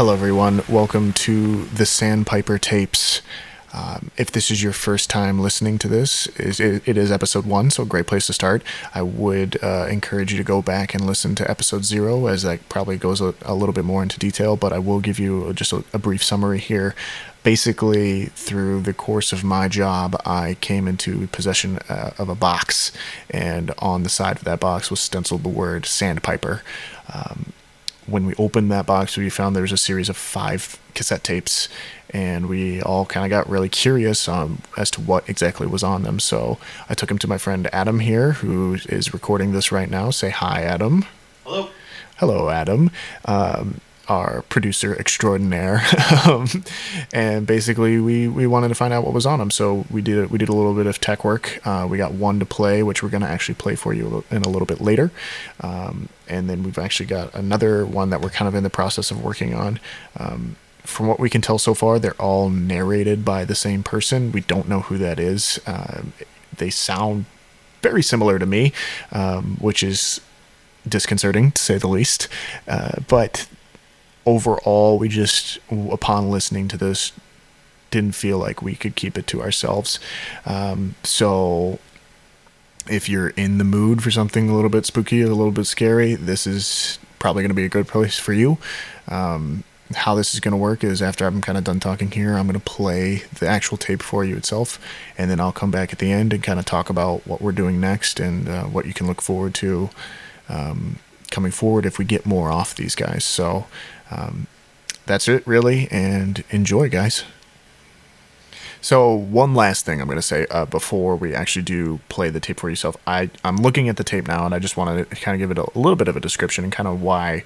Hello, everyone. Welcome to the Sandpiper Tapes. Um, if this is your first time listening to this, is it, it is episode one, so a great place to start. I would uh, encourage you to go back and listen to episode zero, as that probably goes a, a little bit more into detail. But I will give you just a, a brief summary here. Basically, through the course of my job, I came into possession uh, of a box, and on the side of that box was stenciled the word Sandpiper. Um, when we opened that box, we found there was a series of five cassette tapes, and we all kind of got really curious um, as to what exactly was on them. So I took him to my friend Adam here, who is recording this right now. Say hi, Adam. Hello. Hello, Adam. Um, our producer extraordinaire, um, and basically we, we wanted to find out what was on them. So we did we did a little bit of tech work. Uh, we got one to play, which we're going to actually play for you in a little bit later, um, and then we've actually got another one that we're kind of in the process of working on. Um, from what we can tell so far, they're all narrated by the same person. We don't know who that is. Uh, they sound very similar to me, um, which is disconcerting to say the least. Uh, but overall, we just, upon listening to this, didn't feel like we could keep it to ourselves. Um, so, if you're in the mood for something a little bit spooky, a little bit scary, this is probably going to be a good place for you. Um, how this is going to work is after I'm kind of done talking here, I'm going to play the actual tape for you itself, and then I'll come back at the end and kind of talk about what we're doing next and uh, what you can look forward to um, coming forward if we get more off these guys. So um, that's it, really, and enjoy, guys. So one last thing I'm going to say uh, before we actually do play the tape for yourself. I I'm looking at the tape now, and I just wanted to kind of give it a, a little bit of a description and kind of why,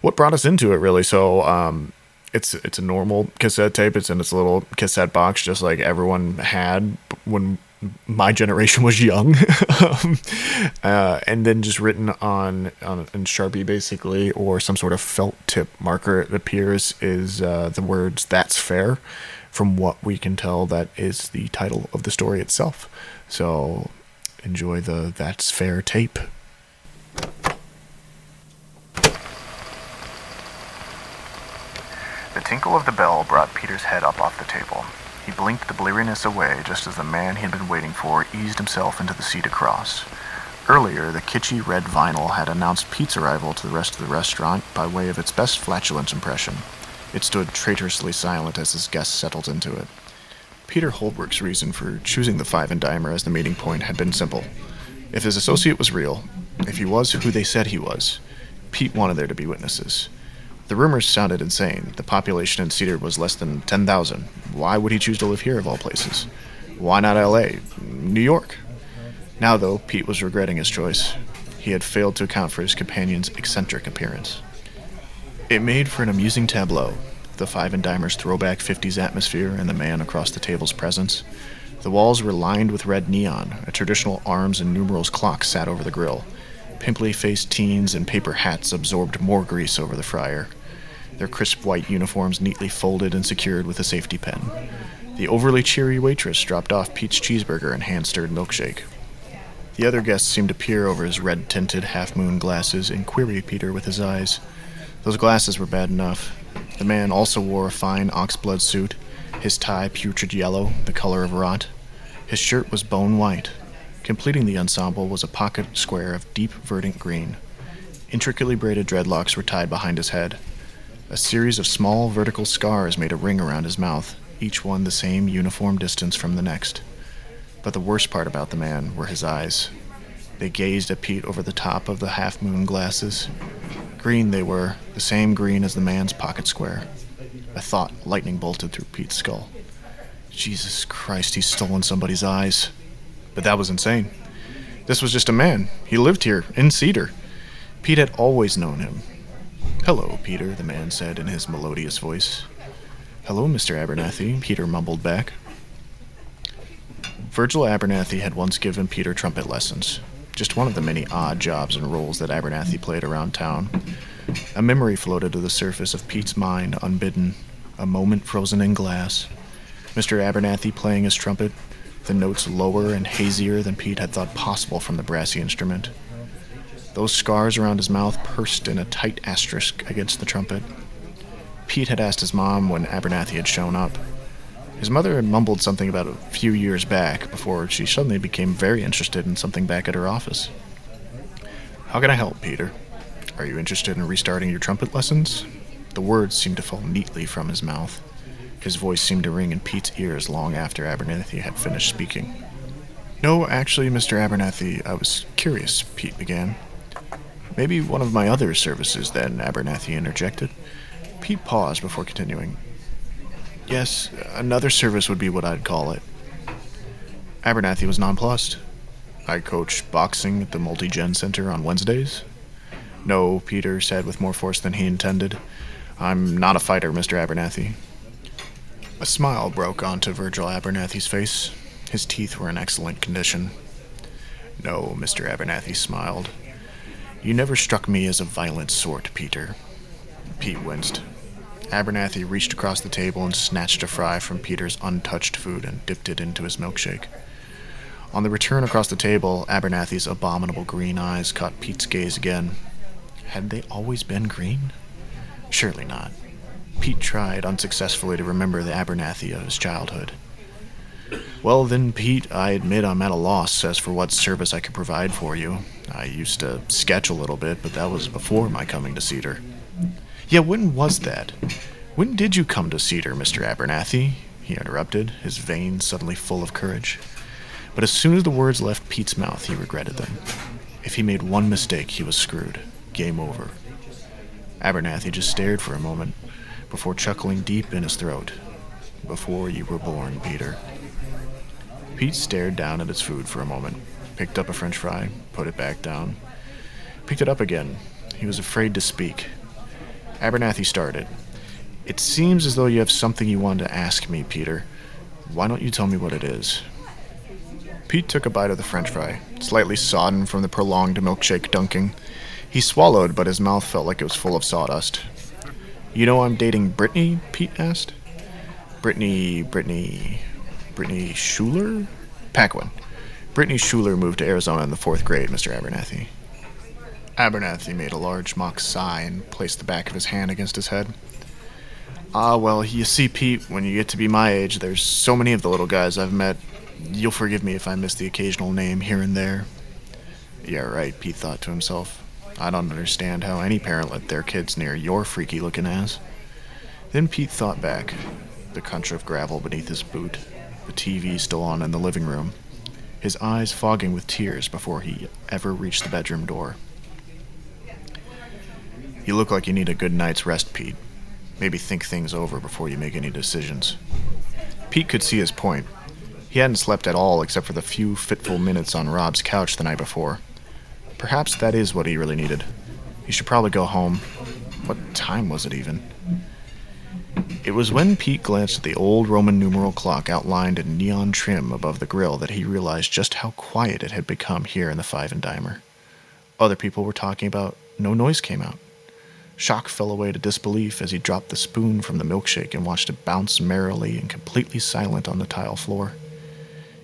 what brought us into it, really. So um, it's it's a normal cassette tape. It's in its little cassette box, just like everyone had when my generation was young, um, uh, and then just written on on in Sharpie basically, or some sort of felt tip marker. It appears is uh, the words "That's fair." From what we can tell, that is the title of the story itself. So enjoy the "That's Fair" tape. The tinkle of the bell brought Peter's head up off the table. He blinked the bleariness away just as the man he had been waiting for eased himself into the seat across. Earlier, the kitschy red vinyl had announced Pete's arrival to the rest of the restaurant by way of its best flatulence impression. It stood traitorously silent as his guests settled into it. Peter Holbrook's reason for choosing the Five and Dimer as the meeting point had been simple. If his associate was real, if he was who they said he was, Pete wanted there to be witnesses. The rumors sounded insane. The population in Cedar was less than 10,000. Why would he choose to live here of all places? Why not LA? New York? Now, though, Pete was regretting his choice. He had failed to account for his companion's eccentric appearance. It made for an amusing tableau the Five and Dimer's throwback 50s atmosphere and the man across the table's presence. The walls were lined with red neon. A traditional arms and numerals clock sat over the grill. Pimply faced teens in paper hats absorbed more grease over the fryer their crisp white uniforms neatly folded and secured with a safety pin. The overly cheery waitress dropped off Pete's cheeseburger and hand stirred milkshake. The other guests seemed to peer over his red tinted half moon glasses and query Peter with his eyes. Those glasses were bad enough. The man also wore a fine oxblood suit, his tie putrid yellow, the color of rot. His shirt was bone white. Completing the ensemble was a pocket square of deep verdant green. Intricately braided dreadlocks were tied behind his head. A series of small vertical scars made a ring around his mouth, each one the same uniform distance from the next. But the worst part about the man were his eyes. They gazed at Pete over the top of the half moon glasses. Green they were, the same green as the man's pocket square. A thought lightning bolted through Pete's skull. Jesus Christ, he's stolen somebody's eyes. But that was insane. This was just a man. He lived here, in Cedar. Pete had always known him, Hello, Peter, the man said in his melodious voice. Hello, Mr. Abernathy, Peter mumbled back. Virgil Abernathy had once given Peter trumpet lessons, just one of the many odd jobs and roles that Abernathy played around town. A memory floated to the surface of Pete's mind, unbidden, a moment frozen in glass. Mr. Abernathy playing his trumpet, the notes lower and hazier than Pete had thought possible from the brassy instrument. Those scars around his mouth pursed in a tight asterisk against the trumpet. Pete had asked his mom when Abernathy had shown up. His mother had mumbled something about a few years back before she suddenly became very interested in something back at her office. How can I help, Peter? Are you interested in restarting your trumpet lessons? The words seemed to fall neatly from his mouth. His voice seemed to ring in Pete's ears long after Abernathy had finished speaking. No, actually, Mr. Abernathy, I was curious, Pete began. Maybe one of my other services, then, Abernathy interjected. Pete paused before continuing. Yes, another service would be what I'd call it. Abernathy was nonplussed. I coach boxing at the Multi Gen Center on Wednesdays. No, Peter said with more force than he intended. I'm not a fighter, Mr. Abernathy. A smile broke onto Virgil Abernathy's face. His teeth were in excellent condition. No, Mr. Abernathy smiled. You never struck me as a violent sort, Peter. Pete winced. Abernathy reached across the table and snatched a fry from Peter's untouched food and dipped it into his milkshake. On the return across the table, Abernathy's abominable green eyes caught Pete's gaze again. Had they always been green? Surely not. Pete tried unsuccessfully to remember the Abernathy of his childhood. Well, then, Pete, I admit I'm at a loss as for what service I could provide for you. I used to sketch a little bit, but that was before my coming to Cedar. Yeah, when was that? When did you come to Cedar, Mr. Abernathy? He interrupted, his veins suddenly full of courage. But as soon as the words left Pete's mouth, he regretted them. If he made one mistake, he was screwed. Game over. Abernathy just stared for a moment before chuckling deep in his throat. Before you were born, Peter. Pete stared down at his food for a moment, picked up a french fry, put it back down, picked it up again. He was afraid to speak, Abernathy started. It seems as though you have something you want to ask me, Peter. Why don't you tell me what it is? Pete took a bite of the french fry, slightly sodden from the prolonged milkshake dunking. He swallowed, but his mouth felt like it was full of sawdust. You know I'm dating Brittany? Pete asked. Brittany, Brittany, Brittany Schuler? Paquin. Brittany Schuler moved to Arizona in the fourth grade, Mr. Abernathy. Abernathy made a large mock sigh and placed the back of his hand against his head. Ah, well, you see, Pete, when you get to be my age, there's so many of the little guys I've met. You'll forgive me if I miss the occasional name here and there. Yeah, right, Pete thought to himself. I don't understand how any parent let their kids near your freaky looking ass. Then Pete thought back. The crunch of gravel beneath his boot, the TV still on in the living room, his eyes fogging with tears before he ever reached the bedroom door. You look like you need a good night's rest, Pete. Maybe think things over before you make any decisions. Pete could see his point. He hadn't slept at all except for the few fitful minutes on Rob's couch the night before. Perhaps that is what he really needed. He should probably go home. What time was it even? It was when Pete glanced at the old Roman numeral clock outlined in neon trim above the grill that he realized just how quiet it had become here in the Five and Dimer. Other people were talking about no noise came out. Shock fell away to disbelief as he dropped the spoon from the milkshake and watched it bounce merrily and completely silent on the tile floor.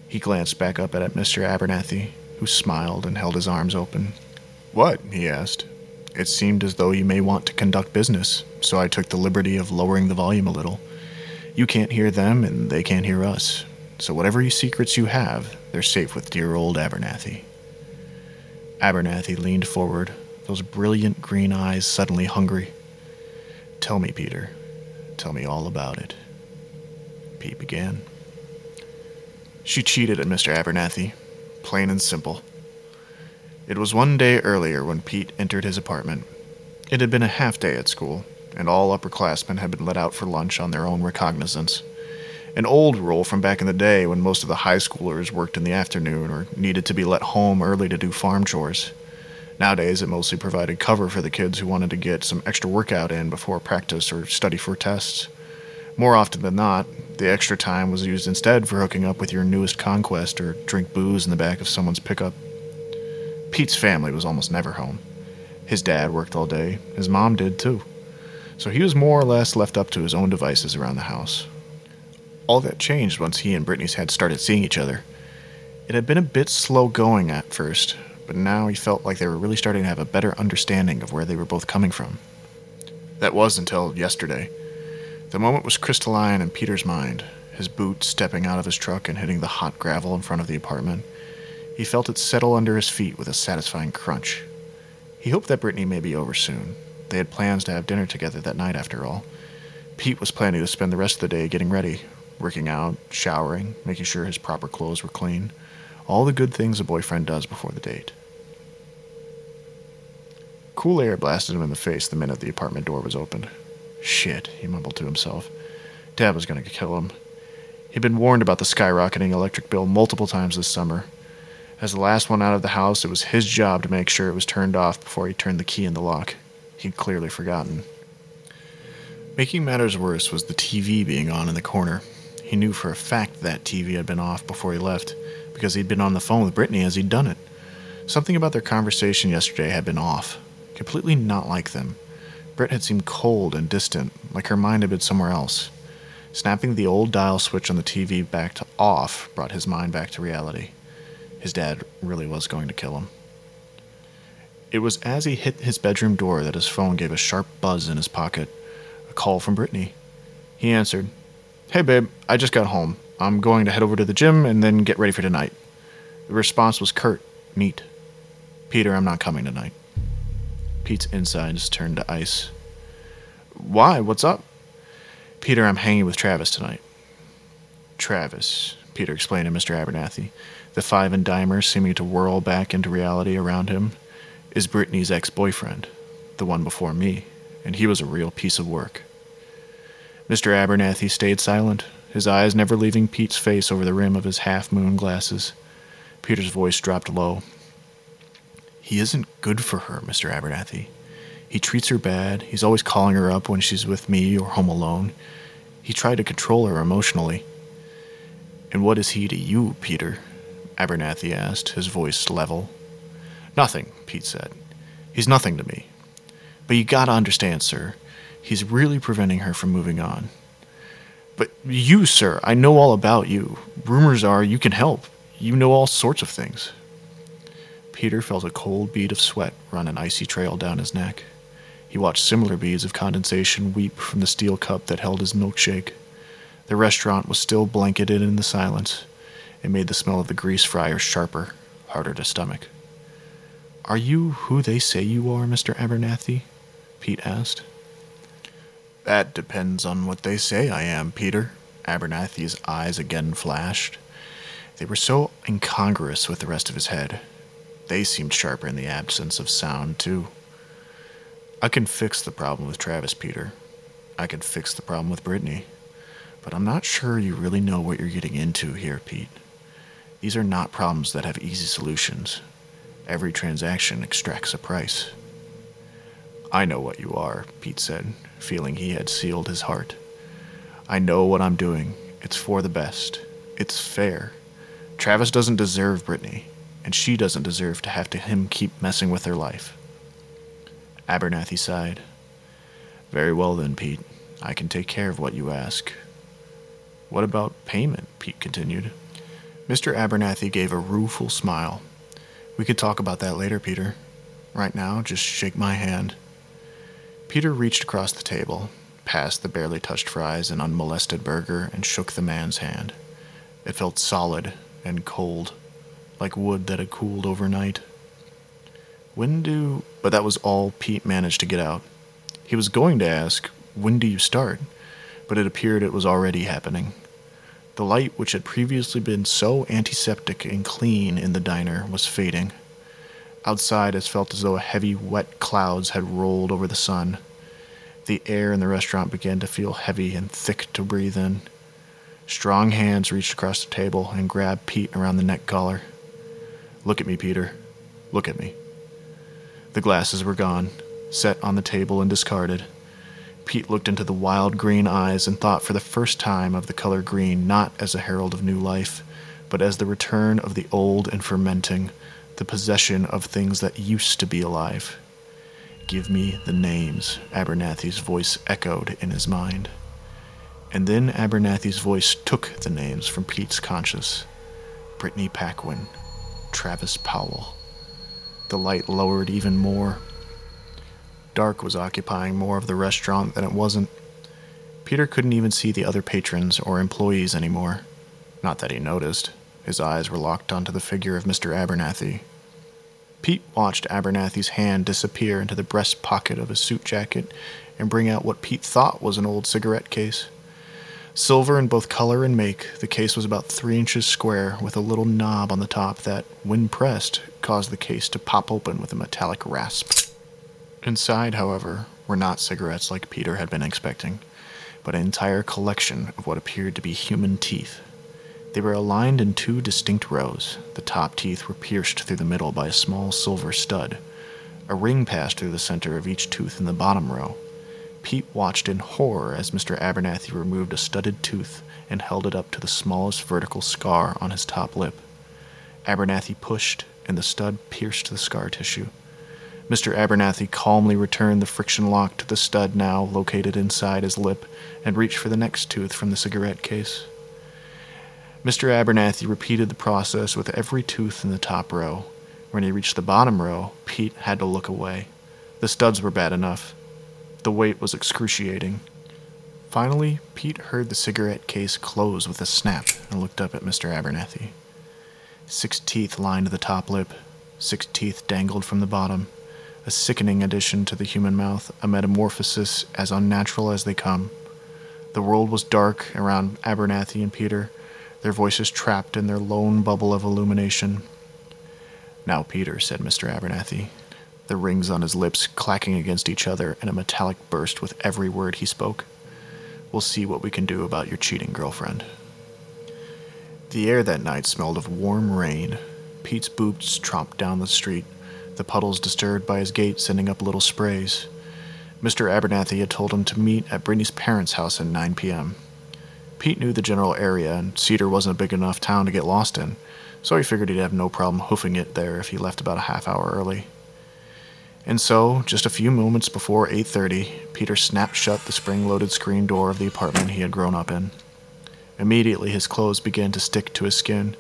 He glanced back up at Mr. Abernathy, who smiled and held his arms open. What? he asked. It seemed as though you may want to conduct business, so I took the liberty of lowering the volume a little. You can't hear them, and they can't hear us. So whatever secrets you have, they're safe with dear old Abernathy. Abernathy leaned forward, those brilliant green eyes suddenly hungry. Tell me, Peter. Tell me all about it. Pete began. She cheated at Mr. Abernathy, plain and simple. It was one day earlier when Pete entered his apartment. It had been a half day at school, and all upperclassmen had been let out for lunch on their own recognizance. An old rule from back in the day when most of the high schoolers worked in the afternoon or needed to be let home early to do farm chores. Nowadays, it mostly provided cover for the kids who wanted to get some extra workout in before practice or study for tests. More often than not, the extra time was used instead for hooking up with your newest conquest or drink booze in the back of someone's pickup. Pete's family was almost never home. His dad worked all day, his mom did too. So he was more or less left up to his own devices around the house. All that changed once he and Brittany's had started seeing each other. It had been a bit slow going at first, but now he felt like they were really starting to have a better understanding of where they were both coming from. That was until yesterday. The moment was crystalline in Peter's mind, his boot stepping out of his truck and hitting the hot gravel in front of the apartment. He felt it settle under his feet with a satisfying crunch. He hoped that Brittany may be over soon. They had plans to have dinner together that night, after all. Pete was planning to spend the rest of the day getting ready, working out, showering, making sure his proper clothes were clean. All the good things a boyfriend does before the date. Cool air blasted him in the face the minute the apartment door was opened. Shit, he mumbled to himself. Dad was going to kill him. He'd been warned about the skyrocketing electric bill multiple times this summer. As the last one out of the house, it was his job to make sure it was turned off before he turned the key in the lock. He'd clearly forgotten. Making matters worse was the TV being on in the corner. He knew for a fact that TV had been off before he left, because he'd been on the phone with Brittany as he'd done it. Something about their conversation yesterday had been off, completely not like them. Britt had seemed cold and distant, like her mind had been somewhere else. Snapping the old dial switch on the TV back to off brought his mind back to reality. His dad really was going to kill him. It was as he hit his bedroom door that his phone gave a sharp buzz in his pocket. A call from Brittany. He answered, Hey, babe, I just got home. I'm going to head over to the gym and then get ready for tonight. The response was curt, neat. Peter, I'm not coming tonight. Pete's insides turned to ice. Why? What's up? Peter, I'm hanging with Travis tonight. Travis, Peter explained to Mr. Abernathy, the five and dimer seeming to whirl back into reality around him, is Brittany's ex boyfriend, the one before me, and he was a real piece of work. Mr. Abernathy stayed silent, his eyes never leaving Pete's face over the rim of his half moon glasses. Peter's voice dropped low. He isn't good for her, Mr. Abernathy. He treats her bad. He's always calling her up when she's with me or home alone. He tried to control her emotionally. And what is he to you, Peter? Abernathy asked, his voice level. Nothing, Pete said. He's nothing to me. But you gotta understand, sir. He's really preventing her from moving on. But you, sir, I know all about you. Rumors are you can help. You know all sorts of things. Peter felt a cold bead of sweat run an icy trail down his neck. He watched similar beads of condensation weep from the steel cup that held his milkshake. The restaurant was still blanketed in the silence. It made the smell of the grease fryer sharper, harder to stomach. Are you who they say you are, Mr. Abernathy? Pete asked. That depends on what they say I am, Peter. Abernathy's eyes again flashed. They were so incongruous with the rest of his head. They seemed sharper in the absence of sound, too. I can fix the problem with Travis, Peter. I can fix the problem with Brittany. But I'm not sure you really know what you're getting into here, Pete. These are not problems that have easy solutions. Every transaction extracts a price. I know what you are, Pete said, feeling he had sealed his heart. I know what I'm doing. It's for the best. It's fair. Travis doesn't deserve Brittany, and she doesn't deserve to have to him keep messing with her life. Abernathy sighed. Very well then, Pete. I can take care of what you ask. What about payment? Pete continued. Mr. Abernathy gave a rueful smile. We could talk about that later, Peter. Right now, just shake my hand. Peter reached across the table, past the barely touched fries and unmolested burger, and shook the man's hand. It felt solid and cold, like wood that had cooled overnight. When do. But that was all Pete managed to get out. He was going to ask, When do you start? But it appeared it was already happening. The light, which had previously been so antiseptic and clean in the diner, was fading. Outside, it felt as though heavy, wet clouds had rolled over the sun. The air in the restaurant began to feel heavy and thick to breathe in. Strong hands reached across the table and grabbed Pete around the neck collar. Look at me, Peter. Look at me. The glasses were gone, set on the table and discarded. Pete looked into the wild green eyes and thought for the first time of the color green not as a herald of new life, but as the return of the old and fermenting, the possession of things that used to be alive. Give me the names, Abernathy's voice echoed in his mind. And then Abernathy's voice took the names from Pete's conscious Brittany Paquin, Travis Powell. The light lowered even more. Dark was occupying more of the restaurant than it wasn't. Peter couldn't even see the other patrons or employees anymore. Not that he noticed. His eyes were locked onto the figure of Mr. Abernathy. Pete watched Abernathy's hand disappear into the breast pocket of his suit jacket and bring out what Pete thought was an old cigarette case. Silver in both color and make, the case was about three inches square with a little knob on the top that, when pressed, caused the case to pop open with a metallic rasp. Inside, however, were not cigarettes like Peter had been expecting, but an entire collection of what appeared to be human teeth. They were aligned in two distinct rows. The top teeth were pierced through the middle by a small silver stud. A ring passed through the center of each tooth in the bottom row. Pete watched in horror as Mr. Abernathy removed a studded tooth and held it up to the smallest vertical scar on his top lip. Abernathy pushed, and the stud pierced the scar tissue. Mr. Abernathy calmly returned the friction lock to the stud now located inside his lip and reached for the next tooth from the cigarette case. Mr. Abernathy repeated the process with every tooth in the top row. When he reached the bottom row, Pete had to look away. The studs were bad enough. The weight was excruciating. Finally, Pete heard the cigarette case close with a snap and looked up at Mr. Abernathy. Six teeth lined the top lip, six teeth dangled from the bottom. A sickening addition to the human mouth, a metamorphosis as unnatural as they come. The world was dark around Abernathy and Peter, their voices trapped in their lone bubble of illumination. Now, Peter, said Mr. Abernathy, the rings on his lips clacking against each other in a metallic burst with every word he spoke. We'll see what we can do about your cheating girlfriend. The air that night smelled of warm rain. Pete's boots tromped down the street, the puddles disturbed by his gait sending up little sprays. Mr. Abernathy had told him to meet at Brittany's parents' house at 9 p.m. Pete knew the general area, and Cedar wasn't a big enough town to get lost in, so he figured he'd have no problem hoofing it there if he left about a half hour early. And so, just a few moments before 8:30, Peter snapped shut the spring-loaded screen door of the apartment he had grown up in. Immediately, his clothes began to stick to his skin,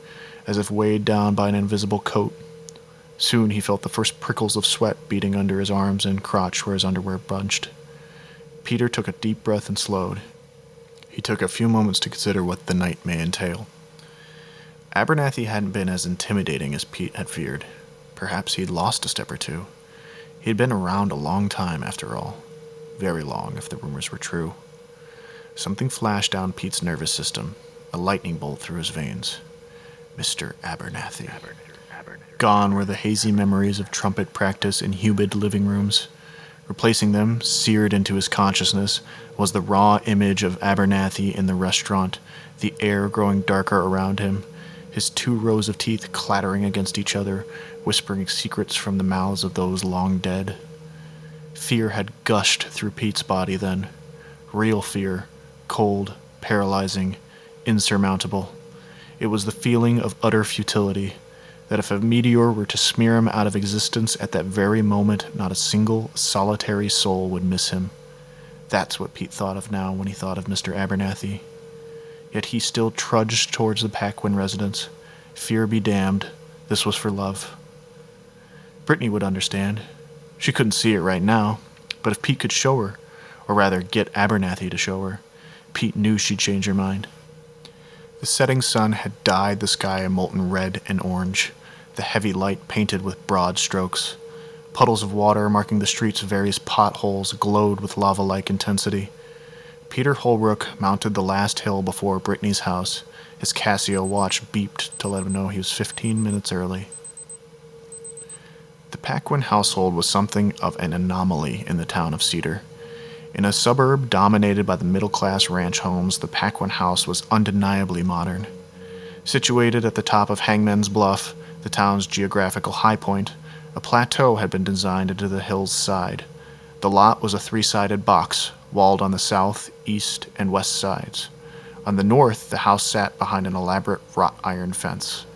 as if weighed down by an invisible coat. Soon he felt the first prickles of sweat beating under his arms and crotch where his underwear bunched. Peter took a deep breath and slowed. He took a few moments to consider what the night may entail. Abernathy hadn't been as intimidating as Pete had feared. Perhaps he'd lost a step or two. He'd been around a long time, after all. Very long, if the rumors were true. Something flashed down Pete's nervous system, a lightning bolt through his veins. Mr. Abernathy. Gone were the hazy memories of trumpet practice in humid living rooms. Replacing them, seared into his consciousness, was the raw image of Abernathy in the restaurant, the air growing darker around him, his two rows of teeth clattering against each other, whispering secrets from the mouths of those long dead. Fear had gushed through Pete's body then. Real fear, cold, paralyzing, insurmountable. It was the feeling of utter futility that if a meteor were to smear him out of existence at that very moment, not a single solitary soul would miss him. That's what Pete thought of now when he thought of Mr. Abernathy. Yet he still trudged towards the Paquin residence. Fear be damned, this was for love. Brittany would understand. She couldn't see it right now, but if Pete could show her, or rather get Abernathy to show her, Pete knew she'd change her mind. The setting sun had dyed the sky a molten red and orange the heavy light painted with broad strokes. Puddles of water marking the street's various potholes glowed with lava like intensity. Peter Holbrook mounted the last hill before Brittany's house. His Casio watch beeped to let him know he was 15 minutes early. The Paquin household was something of an anomaly in the town of Cedar. In a suburb dominated by the middle class ranch homes, the Paquin house was undeniably modern. Situated at the top of Hangman's Bluff, the town's geographical high point, a plateau had been designed into the hill's side. The lot was a three sided box, walled on the south, east, and west sides. On the north, the house sat behind an elaborate wrought iron fence.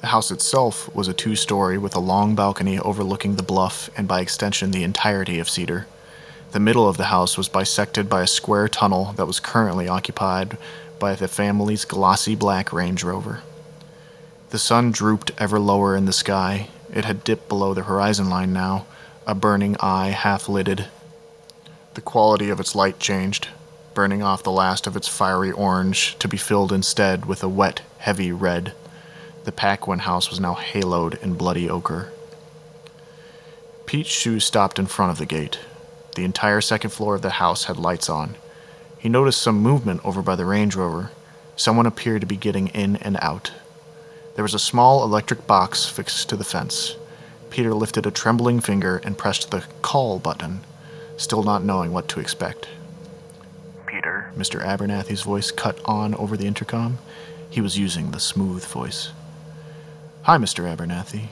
The house itself was a two story with a long balcony overlooking the bluff and by extension the entirety of Cedar. The middle of the house was bisected by a square tunnel that was currently occupied by the family's glossy black Range Rover. The sun drooped ever lower in the sky. It had dipped below the horizon line now, a burning eye half lidded. The quality of its light changed. burning off the last of its fiery orange to be filled instead with a wet, heavy red. The Paquin house was now haloed in bloody ochre. Pete's shoes stopped in front of the gate. The entire second floor of the house had lights on. He noticed some movement over by the Range Rover. Someone appeared to be getting in and out. There was a small electric box fixed to the fence. Peter lifted a trembling finger and pressed the call button, still not knowing what to expect. Peter, Mr. Abernathy's voice cut on over the intercom. He was using the smooth voice. Hi, Mr. Abernathy.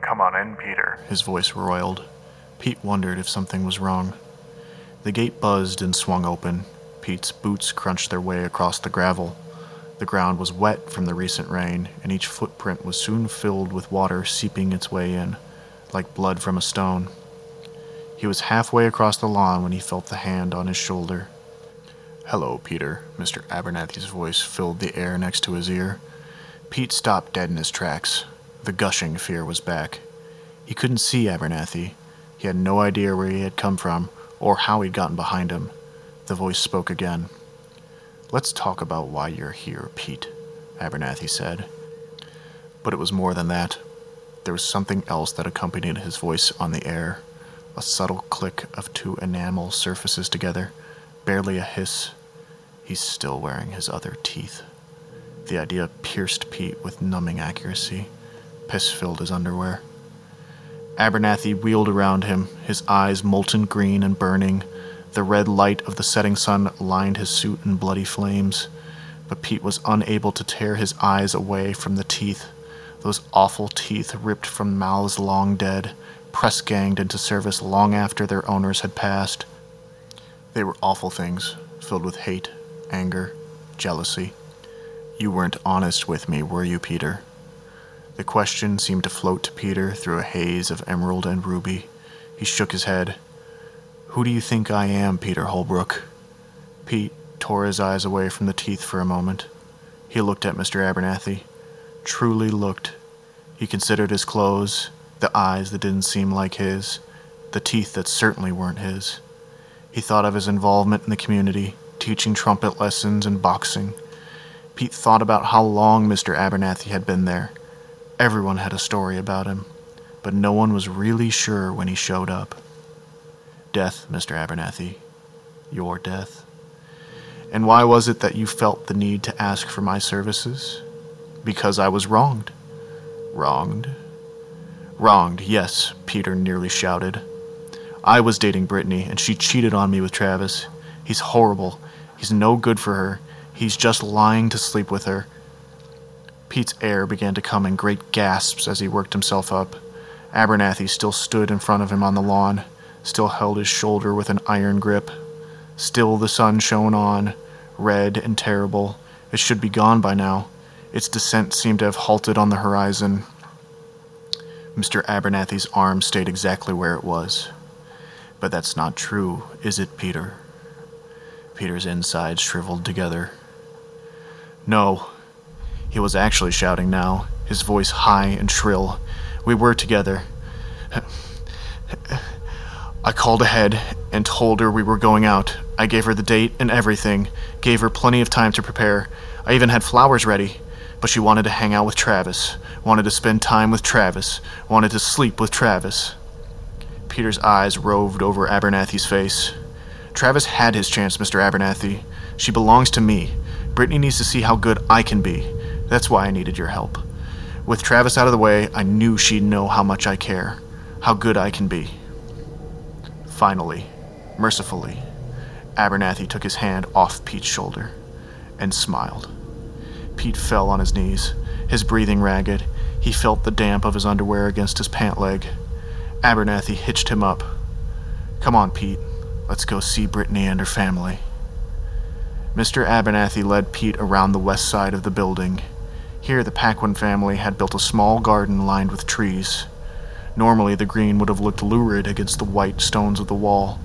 Come on in, Peter. His voice roiled. Pete wondered if something was wrong. The gate buzzed and swung open. Pete's boots crunched their way across the gravel. The ground was wet from the recent rain, and each footprint was soon filled with water seeping its way in, like blood from a stone. He was halfway across the lawn when he felt the hand on his shoulder. Hello, Peter. Mr. Abernathy's voice filled the air next to his ear. Pete stopped dead in his tracks. The gushing fear was back. He couldn't see Abernathy. He had no idea where he had come from or how he'd gotten behind him. The voice spoke again. Let's talk about why you're here, Pete, Abernathy said. But it was more than that. There was something else that accompanied his voice on the air a subtle click of two enamel surfaces together, barely a hiss. He's still wearing his other teeth. The idea pierced Pete with numbing accuracy. Piss filled his underwear. Abernathy wheeled around him, his eyes molten green and burning. The red light of the setting sun lined his suit in bloody flames. But Pete was unable to tear his eyes away from the teeth, those awful teeth ripped from mouths long dead, press ganged into service long after their owners had passed. They were awful things, filled with hate, anger, jealousy. You weren't honest with me, were you, Peter? The question seemed to float to Peter through a haze of emerald and ruby. He shook his head. Who do you think I am, Peter Holbrook? Pete tore his eyes away from the teeth for a moment. He looked at Mr. Abernathy. Truly looked. He considered his clothes, the eyes that didn't seem like his, the teeth that certainly weren't his. He thought of his involvement in the community, teaching trumpet lessons and boxing. Pete thought about how long Mr. Abernathy had been there Everyone had a story about him, but no one was really sure when he showed up. Death, Mr. Abernathy. Your death. And why was it that you felt the need to ask for my services? Because I was wronged. Wronged? Wronged, yes, Peter nearly shouted. I was dating Brittany, and she cheated on me with Travis. He's horrible. He's no good for her. He's just lying to sleep with her, Pete's air began to come in great gasps as he worked himself up. Abernathy still stood in front of him on the lawn, still held his shoulder with an iron grip. Still the sun shone on, red and terrible. It should be gone by now. Its descent seemed to have halted on the horizon. Mr. Abernathy's arm stayed exactly where it was. But that's not true, is it, Peter? Peter's insides shriveled together. No, he was actually shouting now, his voice high and shrill. We were together. I called ahead and told her we were going out. I gave her the date and everything, gave her plenty of time to prepare. I even had flowers ready. But she wanted to hang out with Travis, wanted to spend time with Travis, wanted to sleep with Travis. Peter's eyes roved over Abernathy's face. Travis had his chance, Mr. Abernathy. She belongs to me. Brittany needs to see how good I can be. That's why I needed your help. With Travis out of the way, I knew she'd know how much I care, how good I can be. Finally, mercifully, Abernathy took his hand off Pete's shoulder and smiled. Pete fell on his knees, his breathing ragged. He felt the damp of his underwear against his pant leg. Abernathy hitched him up. Come on, Pete. Let's go see Brittany and her family. Mr. Abernathy led Pete around the west side of the building here, the Paquin family had built a small garden lined with trees. Normally, the green would have looked lurid against the white stones of the wall,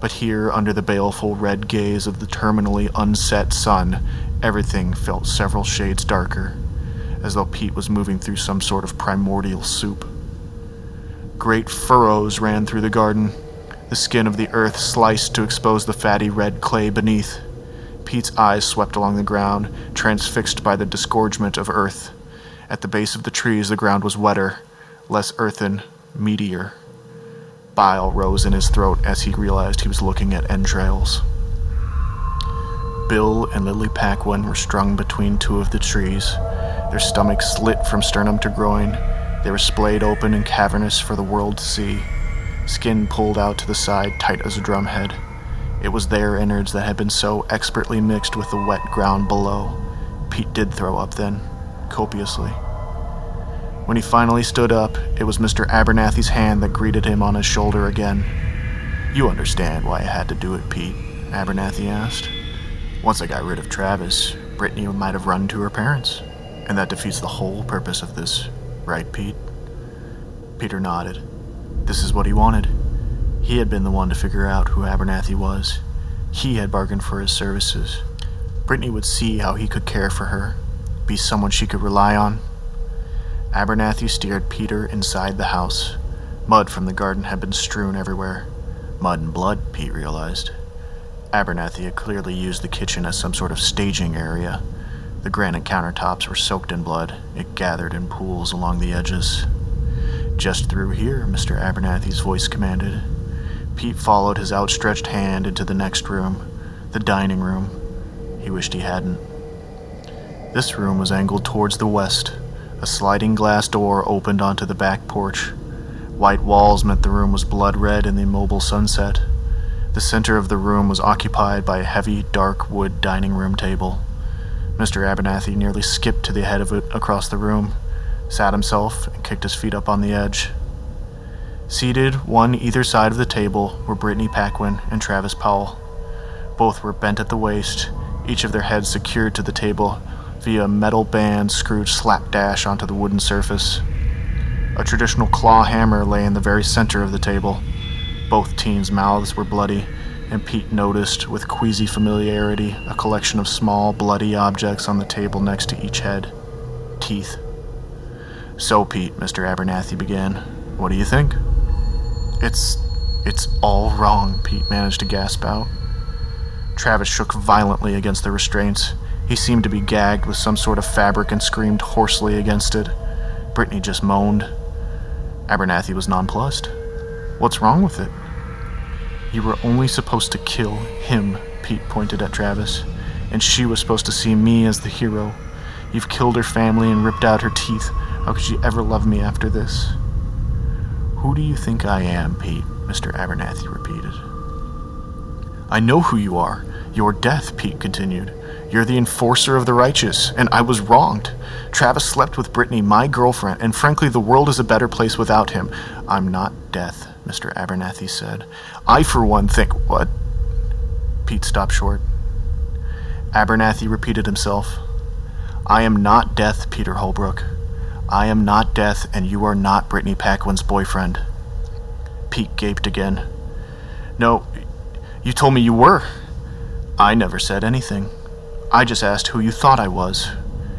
but here, under the baleful red gaze of the terminally unset sun, everything felt several shades darker, as though Pete was moving through some sort of primordial soup. Great furrows ran through the garden. the skin of the earth sliced to expose the fatty red clay beneath. Pete's eyes swept along the ground, transfixed by the disgorgement of earth. At the base of the trees, the ground was wetter, less earthen, meatier. Bile rose in his throat as he realized he was looking at entrails. Bill and Lily Paquin were strung between two of the trees. Their stomachs slit from sternum to groin. They were splayed open and cavernous for the world to see, skin pulled out to the side tight as a drumhead. It was their innards that had been so expertly mixed with the wet ground below. Pete did throw up then, copiously. When he finally stood up, it was Mr. Abernathy's hand that greeted him on his shoulder again. You understand why I had to do it, Pete? Abernathy asked. Once I got rid of Travis, Brittany might have run to her parents. And that defeats the whole purpose of this, right, Pete? Peter nodded. This is what he wanted. He had been the one to figure out who Abernathy was. He had bargained for his services. Brittany would see how he could care for her, be someone she could rely on. Abernathy steered Peter inside the house. Mud from the garden had been strewn everywhere. Mud and blood, Pete realized. Abernathy had clearly used the kitchen as some sort of staging area. The granite countertops were soaked in blood. It gathered in pools along the edges. Just through here, Mr. Abernathy's voice commanded. Pete followed his outstretched hand into the next room, the dining room. He wished he hadn't. This room was angled towards the west. A sliding glass door opened onto the back porch. White walls meant the room was blood red in the immobile sunset. The center of the room was occupied by a heavy, dark wood dining room table. Mr. Abernathy nearly skipped to the head of it across the room, sat himself, and kicked his feet up on the edge. Seated, one either side of the table, were Brittany Paquin and Travis Powell. Both were bent at the waist, each of their heads secured to the table via a metal band screwed slapdash onto the wooden surface. A traditional claw hammer lay in the very center of the table. Both teens' mouths were bloody, and Pete noticed with queasy familiarity a collection of small, bloody objects on the table next to each head. Teeth. So, Pete, Mr. Abernathy began, what do you think? It's. it's all wrong, Pete managed to gasp out. Travis shook violently against the restraints. He seemed to be gagged with some sort of fabric and screamed hoarsely against it. Brittany just moaned. Abernathy was nonplussed. What's wrong with it? You were only supposed to kill him, Pete pointed at Travis, and she was supposed to see me as the hero. You've killed her family and ripped out her teeth. How could she ever love me after this? Who do you think I am, Pete? Mr. Abernathy repeated. I know who you are. Your death, Pete continued. You're the enforcer of the righteous, and I was wronged. Travis slept with Brittany, my girlfriend, and frankly, the world is a better place without him. I'm not death, Mr. Abernathy said. I, for one, think. What? Pete stopped short. Abernathy repeated himself. I am not death, Peter Holbrook. I am not death, and you are not Brittany Paquin's boyfriend. Pete gaped again. No, you told me you were. I never said anything. I just asked who you thought I was.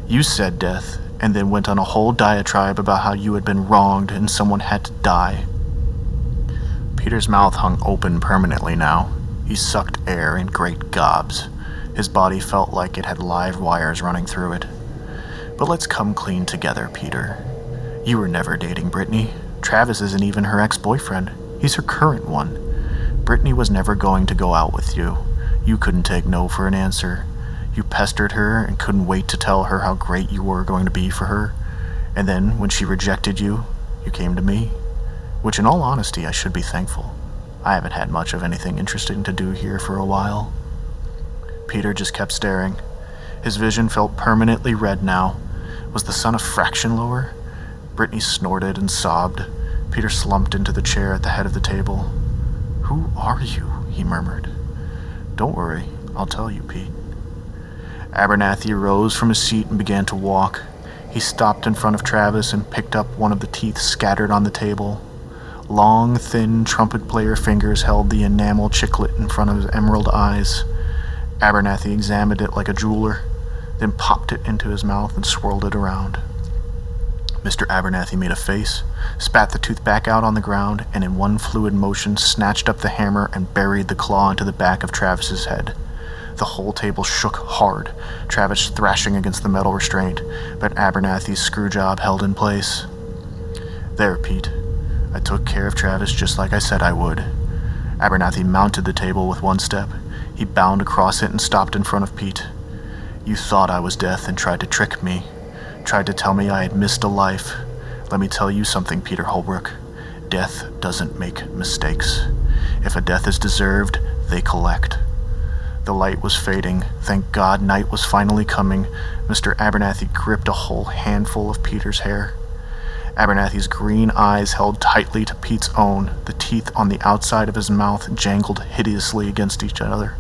You said death, and then went on a whole diatribe about how you had been wronged and someone had to die. Peter's mouth hung open permanently now. He sucked air in great gobs. His body felt like it had live wires running through it. But let's come clean together, Peter. You were never dating Brittany. Travis isn't even her ex boyfriend, he's her current one. Brittany was never going to go out with you. You couldn't take no for an answer. You pestered her and couldn't wait to tell her how great you were going to be for her. And then, when she rejected you, you came to me. Which, in all honesty, I should be thankful. I haven't had much of anything interesting to do here for a while. Peter just kept staring. His vision felt permanently red now. Was the sun a fraction lower? Brittany snorted and sobbed. Peter slumped into the chair at the head of the table. Who are you? he murmured. Don't worry, I'll tell you, Pete. Abernathy rose from his seat and began to walk. He stopped in front of Travis and picked up one of the teeth scattered on the table. Long, thin trumpet player fingers held the enamel chiclet in front of his emerald eyes. Abernathy examined it like a jeweler, then popped it into his mouth and swirled it around. Mr. Abernathy made a face, spat the tooth back out on the ground, and in one fluid motion snatched up the hammer and buried the claw into the back of Travis's head. The whole table shook hard, Travis thrashing against the metal restraint, but Abernathy's screw job held in place. There, Pete. I took care of Travis just like I said I would. Abernathy mounted the table with one step. He bounded across it and stopped in front of Pete. You thought I was death and tried to trick me, tried to tell me I had missed a life. Let me tell you something, Peter Holbrook. Death doesn't make mistakes. If a death is deserved, they collect. The light was fading. Thank God night was finally coming. Mr. Abernathy gripped a whole handful of Peter's hair. Abernathy's green eyes held tightly to Pete's own. The teeth on the outside of his mouth jangled hideously against each other.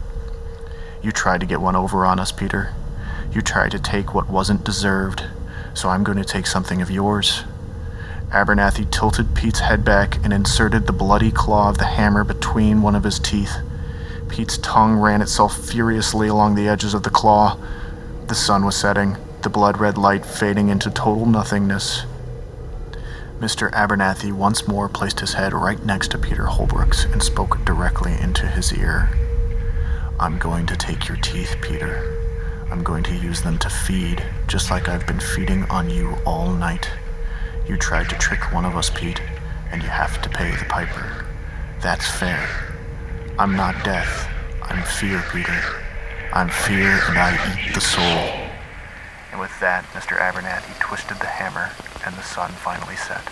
You tried to get one over on us, Peter. You tried to take what wasn't deserved so I'm going to take something of yours. Abernathy tilted Pete's head back and inserted the bloody claw of the hammer between one of his teeth. Pete's tongue ran itself furiously along the edges of the claw. The sun was setting, the blood red light fading into total nothingness. Mr. Abernathy once more placed his head right next to Peter Holbrook's and spoke directly into his ear. I'm going to take your teeth, Peter. I'm going to use them to feed, just like I've been feeding on you all night. You tried to trick one of us, Pete, and you have to pay the piper. That's fair. I'm not death. I'm fear, Peter. I'm fear, and I eat the soul. And with that, Mr. Abernathy twisted the hammer, and the sun finally set.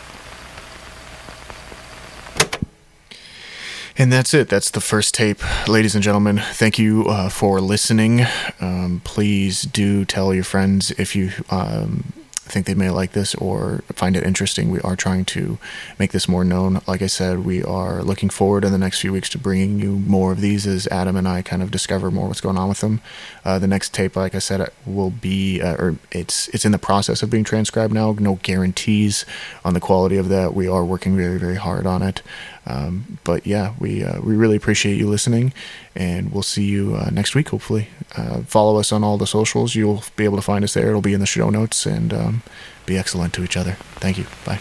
And that's it. That's the first tape. Ladies and gentlemen, thank you uh, for listening. Um, please do tell your friends if you um, think they may like this or find it interesting. We are trying to make this more known. Like I said, we are looking forward in the next few weeks to bringing you more of these as Adam and I kind of discover more what's going on with them. Uh, the next tape, like I said, will be, uh, or it's it's in the process of being transcribed now. No guarantees on the quality of that. We are working very very hard on it. Um, but yeah, we uh, we really appreciate you listening, and we'll see you uh, next week. Hopefully, uh, follow us on all the socials. You'll be able to find us there. It'll be in the show notes, and um, be excellent to each other. Thank you. Bye.